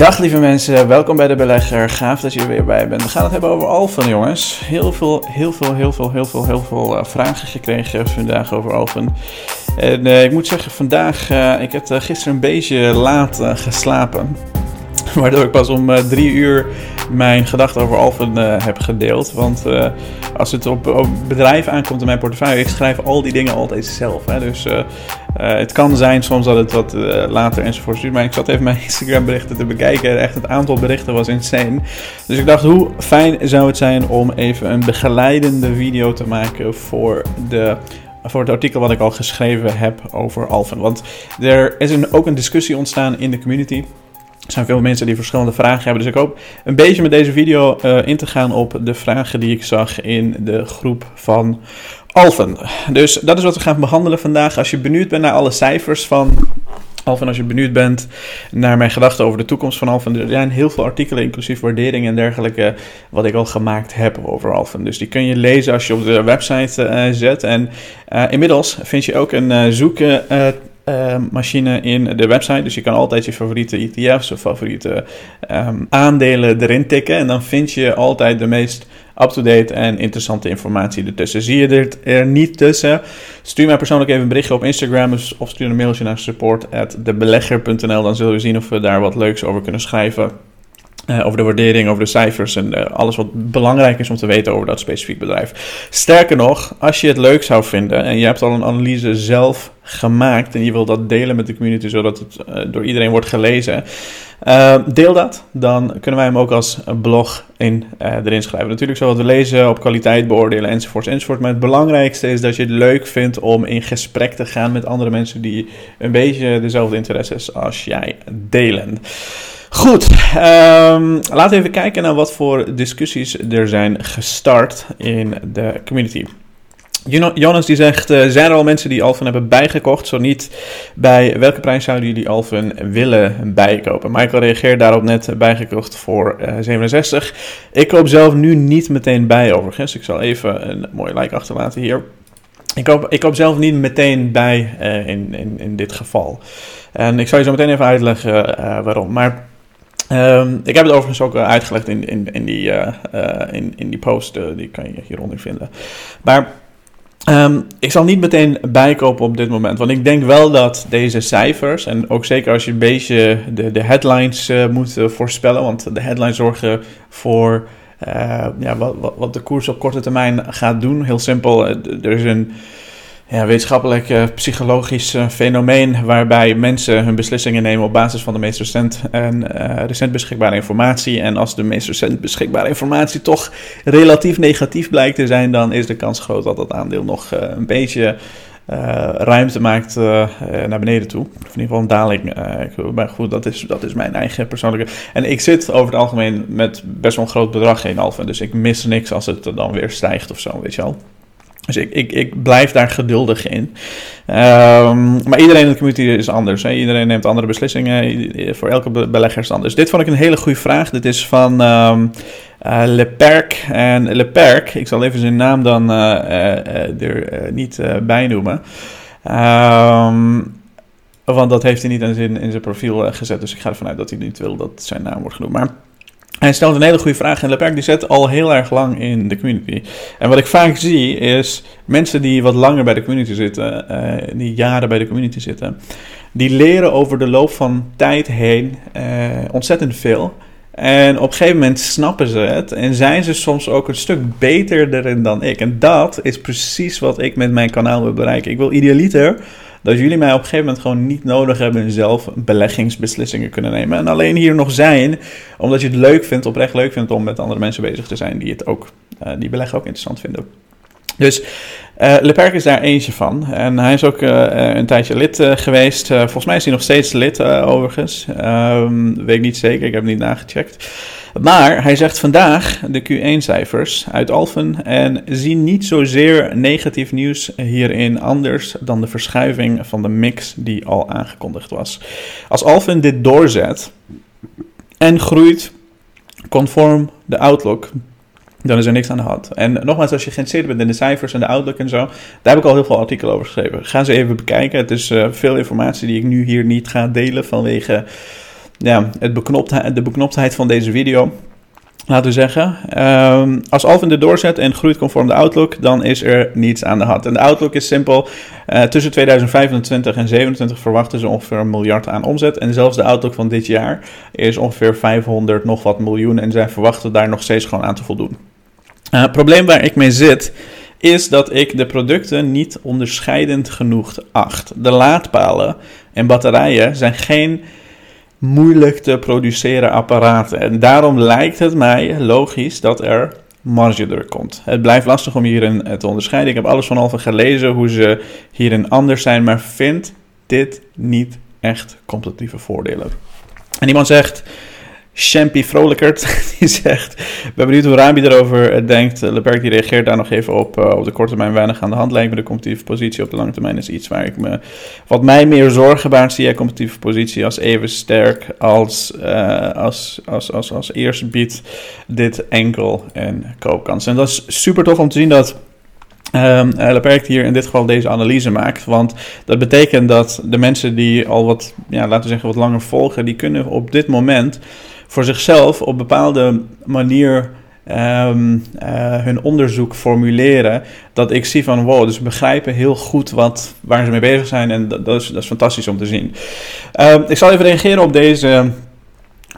Dag lieve mensen, welkom bij de Belegger. Gaaf dat je er weer bij bent. We gaan het hebben over Alphen, jongens. Heel veel, heel veel, heel veel, heel veel, heel veel uh, vragen gekregen vandaag over Alphen. En uh, ik moet zeggen, vandaag, uh, ik heb gisteren een beetje laat geslapen. Waardoor ik pas om drie uur mijn gedachten over Alphen heb gedeeld. Want als het op, op bedrijven aankomt in mijn portefeuille, ik schrijf al die dingen altijd zelf. Hè. Dus het kan zijn soms dat het wat later enzovoort duurt. Maar ik zat even mijn Instagram berichten te bekijken. Echt het aantal berichten was insane. Dus ik dacht, hoe fijn zou het zijn om even een begeleidende video te maken voor de voor het artikel wat ik al geschreven heb over Alphen. Want er is een, ook een discussie ontstaan in de community. Er zijn veel mensen die verschillende vragen hebben. Dus ik hoop een beetje met deze video uh, in te gaan op de vragen die ik zag in de groep van Alphen. Dus dat is wat we gaan behandelen vandaag. Als je benieuwd bent naar alle cijfers van Alphen, als je benieuwd bent naar mijn gedachten over de toekomst van Alphen, er zijn heel veel artikelen, inclusief waarderingen en dergelijke, wat ik al gemaakt heb over Alphen. Dus die kun je lezen als je op de website uh, zet. En uh, inmiddels vind je ook een zoeken uh, machine in de website. Dus je kan altijd je favoriete ETF's of favoriete um, aandelen erin tikken. En dan vind je altijd de meest up-to-date en interessante informatie ertussen. Zie je er, er niet tussen? Stuur mij persoonlijk even een berichtje op Instagram of stuur een mailtje naar support.debelegger.nl. Dan zullen we zien of we daar wat leuks over kunnen schrijven. Uh, over de waardering, over de cijfers en uh, alles wat belangrijk is om te weten over dat specifiek bedrijf. Sterker nog, als je het leuk zou vinden en je hebt al een analyse zelf gemaakt en je wilt dat delen met de community zodat het uh, door iedereen wordt gelezen, deel dat. Dan kunnen wij hem ook als blog in, erin schrijven. Natuurlijk zullen we het lezen, op kwaliteit beoordelen enzovoort enzovoort. Maar het belangrijkste is dat je het leuk vindt om in gesprek te gaan met andere mensen die een beetje dezelfde interesses als jij delen. Goed, um, laten we even kijken naar wat voor discussies er zijn gestart in de community. Jonas die zegt, uh, zijn er al mensen die Alphen hebben bijgekocht? Zo niet, bij welke prijs zouden jullie Alphen willen bijkopen? Michael reageert daarop net bijgekocht voor uh, 67. Ik koop zelf nu niet meteen bij overigens. Ik zal even een mooi like achterlaten hier. Ik koop, ik koop zelf niet meteen bij in, in, in dit geval. En ik zal je zo meteen even uitleggen waarom. Maar Um, ik heb het overigens ook uh, uitgelegd in, in, in, die, uh, uh, in, in die post, die kan je hieronder vinden. Maar um, ik zal niet meteen bijkopen op dit moment, want ik denk wel dat deze cijfers, en ook zeker als je een beetje de, de headlines moet voorspellen, want de headlines zorgen voor ja, wat, wat de koers op korte termijn gaat doen. Heel simpel, er is een ja, wetenschappelijk uh, psychologisch uh, fenomeen waarbij mensen hun beslissingen nemen op basis van de meest recent, en, uh, recent beschikbare informatie. En als de meest recent beschikbare informatie toch relatief negatief blijkt te zijn, dan is de kans groot dat dat aandeel nog een beetje ruimte maakt naar beneden toe. Of in ieder geval een daling. maar goed, dat is, dat is mijn eigen persoonlijke. En ik zit over het algemeen met best wel een groot bedrag in Alpha, dus ik mis niks als het dan weer stijgt of zo, weet je wel. Dus ik, ik, ik blijf daar geduldig in. Um, maar iedereen in de community is anders. Hè? Iedereen neemt andere beslissingen. Voor elke belegger is het anders. Dit vond ik een hele goede vraag. Dit is van um, uh, Leperk. En Leperk, ik zal even zijn naam dan uh, uh, er niet bij noemen. Um, want dat heeft hij niet in zijn, in zijn profiel gezet. Dus ik ga ervan uit dat hij niet wil dat zijn naam wordt genoemd. Maar hij stelt een hele goede vraag en Leperk die zit al heel erg lang in de community. En wat ik vaak zie is mensen die wat langer bij de community zitten, uh, die jaren bij de community zitten, die leren over de loop van tijd heen uh, ontzettend veel. En op een gegeven moment snappen ze het en zijn ze soms ook een stuk beter erin dan ik. En dat is precies wat ik met mijn kanaal wil bereiken. Ik wil idealiter dat jullie mij op een gegeven moment gewoon niet nodig hebben en zelf beleggingsbeslissingen kunnen nemen. En alleen hier nog zijn, omdat je het leuk vindt, oprecht leuk vindt om met andere mensen bezig te zijn die het ook, uh, die beleggen ook interessant vinden. Dus uh, Leperk is daar eentje van. En hij is ook uh, een tijdje lid geweest. volgens mij is hij nog steeds lid, overigens. Um, weet ik niet zeker, ik heb niet nagecheckt. Maar hij zegt vandaag de Q1-cijfers uit Alphen en zie niet zozeer negatief nieuws hierin anders dan de verschuiving van de mix die al aangekondigd was. Als Alphen dit doorzet en groeit conform de outlook, dan is er niks aan de hand. En nogmaals, als je geïnteresseerd bent in de cijfers en de outlook en zo, daar heb ik al heel veel artikelen over geschreven. Ga ze even bekijken. Het is uh, veel informatie die ik nu hier niet ga delen vanwege ja, het de beknoptheid van deze video laten we zeggen. Um, als Alvin de doorzet en groeit conform de outlook, dan is er niets aan de hand. En de outlook is simpel. Uh, tussen 2025 en 2027 verwachten ze ongeveer een miljard aan omzet. En zelfs de outlook van dit jaar is ongeveer 500 nog wat miljoen. En zij verwachten daar nog steeds gewoon aan te voldoen. Uh, het probleem waar ik mee zit, is dat ik de producten niet onderscheidend genoeg acht. De laadpalen en batterijen zijn geen moeilijk te produceren apparaten. En daarom lijkt het mij logisch dat er margedruk komt. Het blijft lastig om hierin te onderscheiden. Ik heb alles van Alphen gelezen hoe ze hierin anders zijn, maar vind dit niet echt competitieve voordelen. En iemand zegt, Champy Vrolijkert, die zegt, ben benieuwd hoe Rabi erover denkt. Leperk die reageert daar nog even op. Uh, op de korte termijn weinig aan de hand lijkt me de competitieve positie. Op de lange termijn is iets waar ik me, wat mij meer zorgen baart, zie jij competitieve positie als even sterk als, uh, als, als, als, als eerste biedt dit enkel en koopkans. En dat is super tof om te zien dat Um, uh, Leperk hier in dit geval deze analyse maakt. Want dat betekent dat de mensen die al wat, ja, laten we zeggen, wat langer volgen, die kunnen op dit moment voor zichzelf op bepaalde manier um, uh, hun onderzoek formuleren. Dat ik zie van wow, dus begrijpen heel goed wat, waar ze mee bezig zijn. En dat, is, dat is fantastisch om te zien. Uh, ik zal even reageren op deze.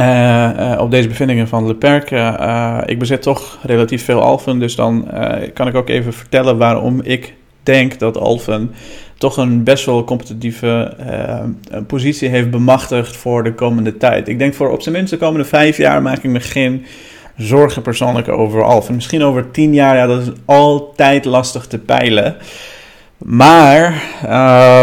Uh, uh, op deze bevindingen van Leperk. Uh, ik bezit toch relatief veel Alphen, dus dan kan ik ook even vertellen waarom ik denk dat Alphen toch een best wel competitieve uh, positie heeft bemachtigd voor de komende tijd. Ik denk voor op zijn minst de komende vijf jaar maak ik me geen zorgen persoonlijk over Alphen. Misschien over tien jaar, ja, dat is altijd lastig te peilen. Maar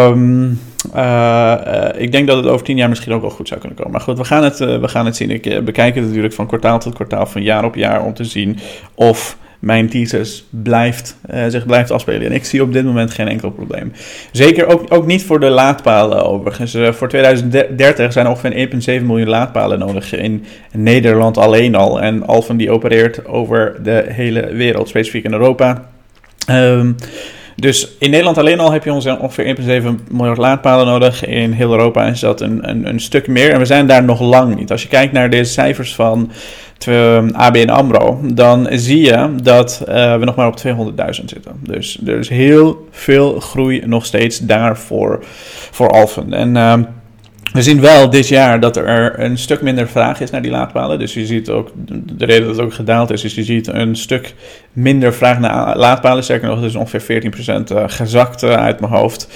um, uh, uh, ik denk dat het over tien jaar misschien ook wel goed zou kunnen komen. Maar goed, we gaan het, we gaan het zien. Ik bekijk het natuurlijk van kwartaal tot kwartaal, van jaar op jaar, om te zien of mijn thesis blijft, uh, zich blijft afspelen. En ik zie op dit moment geen enkel probleem. Zeker ook, ook niet voor de laadpalen overigens. Uh, voor 2030 zijn er ongeveer 1,7 miljoen laadpalen nodig in Nederland alleen al. En Alphen die opereert over de hele wereld, specifiek in Europa. Um, dus in Nederland alleen al heb je ongeveer 1,7 miljard laadpalen nodig. In heel Europa is dat een, een, een stuk meer. En we zijn daar nog lang niet. Als je kijkt naar de cijfers van ABN AMRO, dan zie je dat uh, we nog maar op 200.000 zitten. Dus er is heel veel groei nog steeds daarvoor voor Alphen. En... Uh, we zien wel dit jaar dat er een stuk minder vraag is naar die laadpalen. Dus je ziet ook, de reden dat het ook gedaald is, is je ziet een stuk minder vraag naar laadpalen. Sterker nog, het is ongeveer 14% eh, gezakt uh, uit mijn hoofd.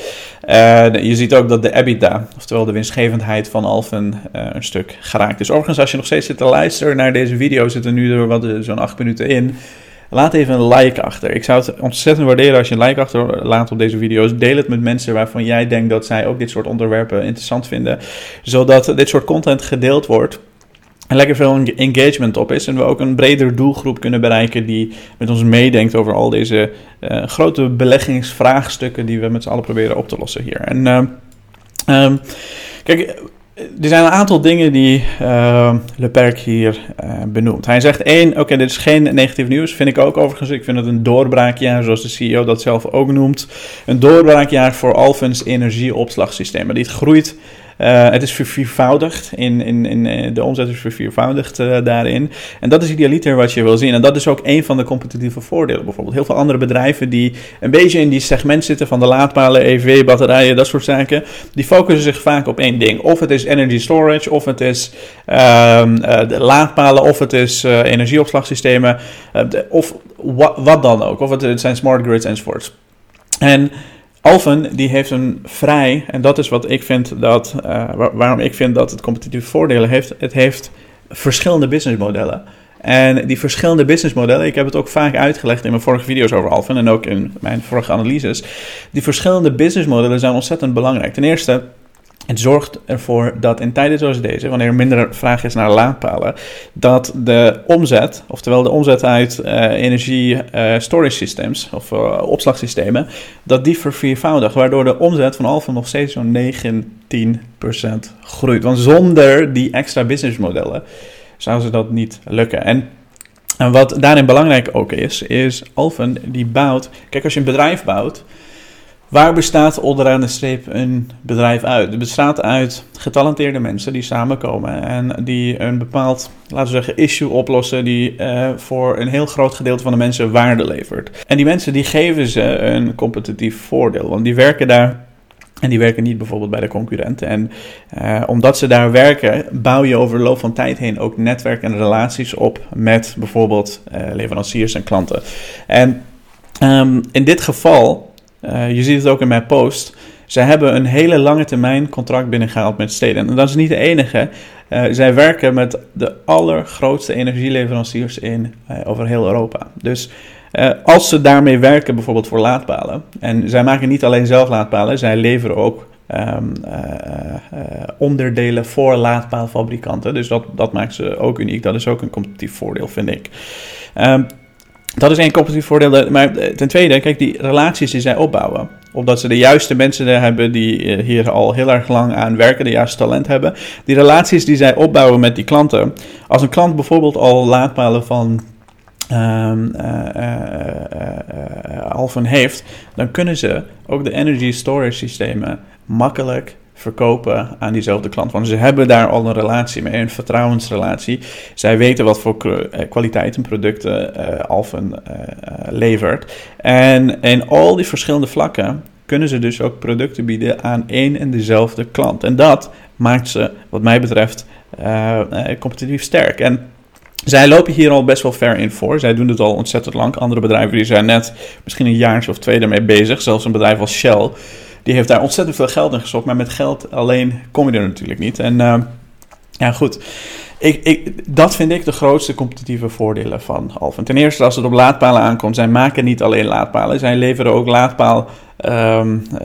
Uh, je ziet ook dat de EBITDA, oftewel de winstgevendheid van Alphen, een stuk geraakt is. Overigens, als je nog steeds zit te luisteren naar deze video, zitten nu er wat zo'n 8 minuten in. Laat even een like achter. Ik zou het ontzettend waarderen als je een like achter laat op deze video's. Deel het met mensen waarvan jij denkt dat zij ook dit soort onderwerpen interessant vinden. Zodat dit soort content gedeeld wordt. En lekker veel engagement op is. En we ook een bredere doelgroep kunnen bereiken die met ons meedenkt over al deze uh, grote beleggingsvraagstukken die we met z'n allen proberen op te lossen hier. En uh, um, kijk, er zijn een aantal dingen die uh, Leperk hier uh, benoemt. Hij zegt één, oké, dit is geen negatief nieuws, vind ik ook overigens. Ik vind het een doorbraakjaar, zoals de CEO dat zelf ook noemt. Een doorbraakjaar voor Alphens energieopslagsystemen. Dit groeit uh, het is verviervoudigd, in, in, in, eh, de omzet is verviervoudigd uh, daarin. En dat is idealiter wat je wil zien. En dat is ook een van de competitieve voordelen bijvoorbeeld. Heel veel andere bedrijven die een beetje in die segment zitten van de laadpalen, EV, batterijen, dat soort zaken. Die focussen zich vaak op één ding. Of het is energy storage, of het is uh, de laadpalen, of het is energieopslagsystemen, of wa wat dan ook. Of het zijn smart grids enzovoorts. En Alphen die heeft een vrij, en dat is wat ik vind dat, uh, waarom ik vind dat het competitieve voordelen heeft. Het heeft verschillende businessmodellen. En die verschillende businessmodellen, ik heb het ook vaak uitgelegd in mijn vorige video's over Alphen en ook in mijn vorige analyses. Die verschillende businessmodellen zijn ontzettend belangrijk. Ten eerste, het zorgt ervoor dat in tijden zoals deze, wanneer er minder vraag is naar laadpalen, dat de omzet, oftewel de omzet uit uh, energie uh, storage systems of uh, opslagsystemen, dat die verviervoudigt, waardoor de omzet van Alpha nog steeds zo'n 19% groeit. Want zonder die extra businessmodellen zou ze dat niet lukken. En en wat daarin belangrijk ook is, is Alphen die bouwt. Kijk, als je een bedrijf bouwt, Waar bestaat onderaan de streep een bedrijf uit? Het bestaat uit getalenteerde mensen die samenkomen en die een bepaald, laten we zeggen, issue oplossen die uh, voor een heel groot gedeelte van de mensen waarde levert. En die mensen die geven ze een competitief voordeel, want die werken daar en die werken niet bijvoorbeeld bij de concurrenten. En uh, omdat ze daar werken, bouw je over de loop van tijd heen ook netwerken en relaties op met bijvoorbeeld uh, leveranciers en klanten. En um, in dit geval je ziet het ook in mijn post. Zij hebben een hele lange termijn contract binnengehaald met steden. En dat is niet de enige. Uh, zij werken met de allergrootste energieleveranciers in uh, over heel Europa. Dus als ze daarmee werken, bijvoorbeeld voor laadpalen. En zij maken niet alleen zelf laadpalen, zij leveren ook um, onderdelen voor laadpaalfabrikanten. Dus dat, dat maakt ze ook uniek. Dat is ook een competitief voordeel, vind ik. Um, dat is één competitief voordeel. Maar ten tweede, kijk, die relaties die zij opbouwen. Omdat ze de juiste mensen hebben die eh, hier al heel erg lang aan werken, de juiste talent hebben. Die relaties die zij opbouwen met die klanten. Als een klant bijvoorbeeld al laadpalen van um, heeft, dan kunnen ze ook de energy storage systemen makkelijk verkopen aan diezelfde klant. Want ze hebben daar al een relatie mee, een vertrouwensrelatie. Zij weten wat voor eh, kwaliteit en producten uh, levert. En in al die verschillende vlakken kunnen ze dus ook producten bieden aan één en dezelfde klant. En dat maakt ze, wat mij betreft, competitief sterk. En zij lopen hier al best wel ver in voor. Zij doen het al ontzettend lang. Andere bedrijven die zijn net misschien een jaar of twee ermee bezig. Zelfs een bedrijf als Shell die heeft daar ontzettend veel geld in gestopt. Maar met geld alleen kom je er natuurlijk niet. En uh, ja, goed. Ik, ik, dat vind ik de grootste competitieve voordelen van Alphen. Ten eerste, als het op laadpalen aankomt, zij maken niet alleen laadpalen, zij leveren ook laadpaal, um, uh,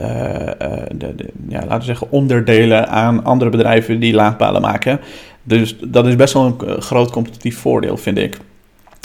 de, de, ja, laten we zeggen, onderdelen aan andere bedrijven die laadpalen maken. Dus dat is best wel een groot competitief voordeel, vind ik.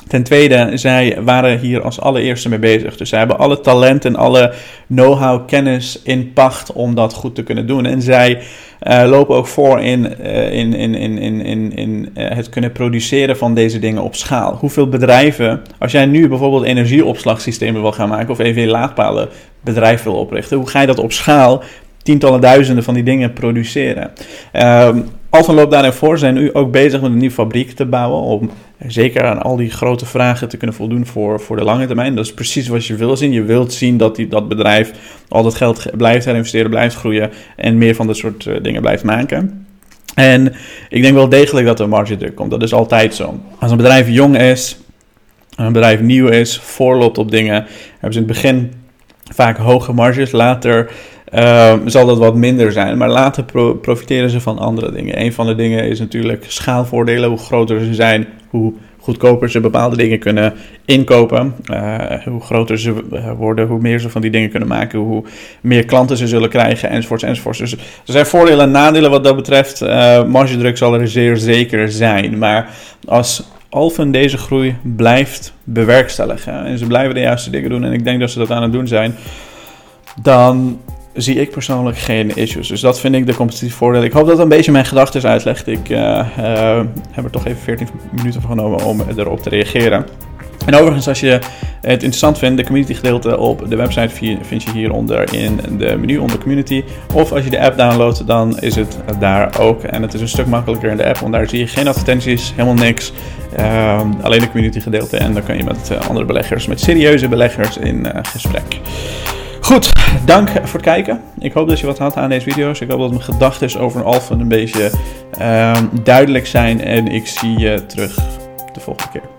Ten tweede, zij waren hier als allereerste mee bezig. Dus zij hebben alle talent en alle know-how, kennis in pacht om dat goed te kunnen doen. En zij uh, lopen ook voor in, uh, in, in, in, in, in, in uh, het kunnen produceren van deze dingen op schaal. Hoeveel bedrijven, als jij nu bijvoorbeeld energieopslagsystemen wil gaan maken of even laadpalen bedrijf wil oprichten, hoe ga je dat op schaal tientallen duizenden van die dingen produceren? Um, Alphen loopt daarin voor, zijn nu ook bezig met een nieuwe fabriek te bouwen. Om zeker aan al die grote vragen te kunnen voldoen voor, voor de lange termijn. Dat is precies wat je wil zien. Je wilt zien dat die, dat bedrijf al dat geld blijft herinvesteren, blijft groeien. En meer van dat soort uh, dingen blijft maken. En ik denk wel degelijk dat er marge druk komt. Dat is altijd zo. Als een bedrijf jong is, een bedrijf nieuw is, voorloopt op dingen, hebben ze in het begin vaak hoge marges. Later uh, zal dat wat minder zijn. Maar later profiteren ze van andere dingen. Een van de dingen is natuurlijk schaalvoordelen. Hoe groter ze zijn, hoe goedkoper ze bepaalde dingen kunnen inkopen. Uh, hoe groter ze eh, worden, hoe meer ze van die dingen kunnen maken, hoe meer klanten ze zullen krijgen, enzovoorts, enzovoorts. Dus er zijn voordelen en nadelen wat dat betreft. Uh, margedruk zal er zeer zeker zijn. Maar als Alphen deze groei blijft bewerkstelligen en ze blijven de juiste dingen doen, en ik denk dat ze dat aan het doen zijn, dan zie ik persoonlijk geen issues. Dus dat vind ik de competitieve voordeel. Ik hoop dat een beetje mijn gedachten uitlegt. Ik uh, heb er toch even 14 minuten voor genomen om erop te reageren. En overigens, als je het interessant vindt, de community gedeelte op de website vind je hieronder in de menu onder community. Of als je de app downloadt, dan is het daar ook. En het is een stuk makkelijker in de app, want daar zie je geen advertenties, helemaal niks. Uh, alleen de community gedeelte en dan kan je met andere beleggers, met serieuze beleggers in gesprek. Goed, dank voor het kijken. Ik hoop dat je wat had aan deze video's. Ik hoop dat mijn gedachten over Alphen een beetje uh, duidelijk zijn. En ik zie je terug de volgende keer.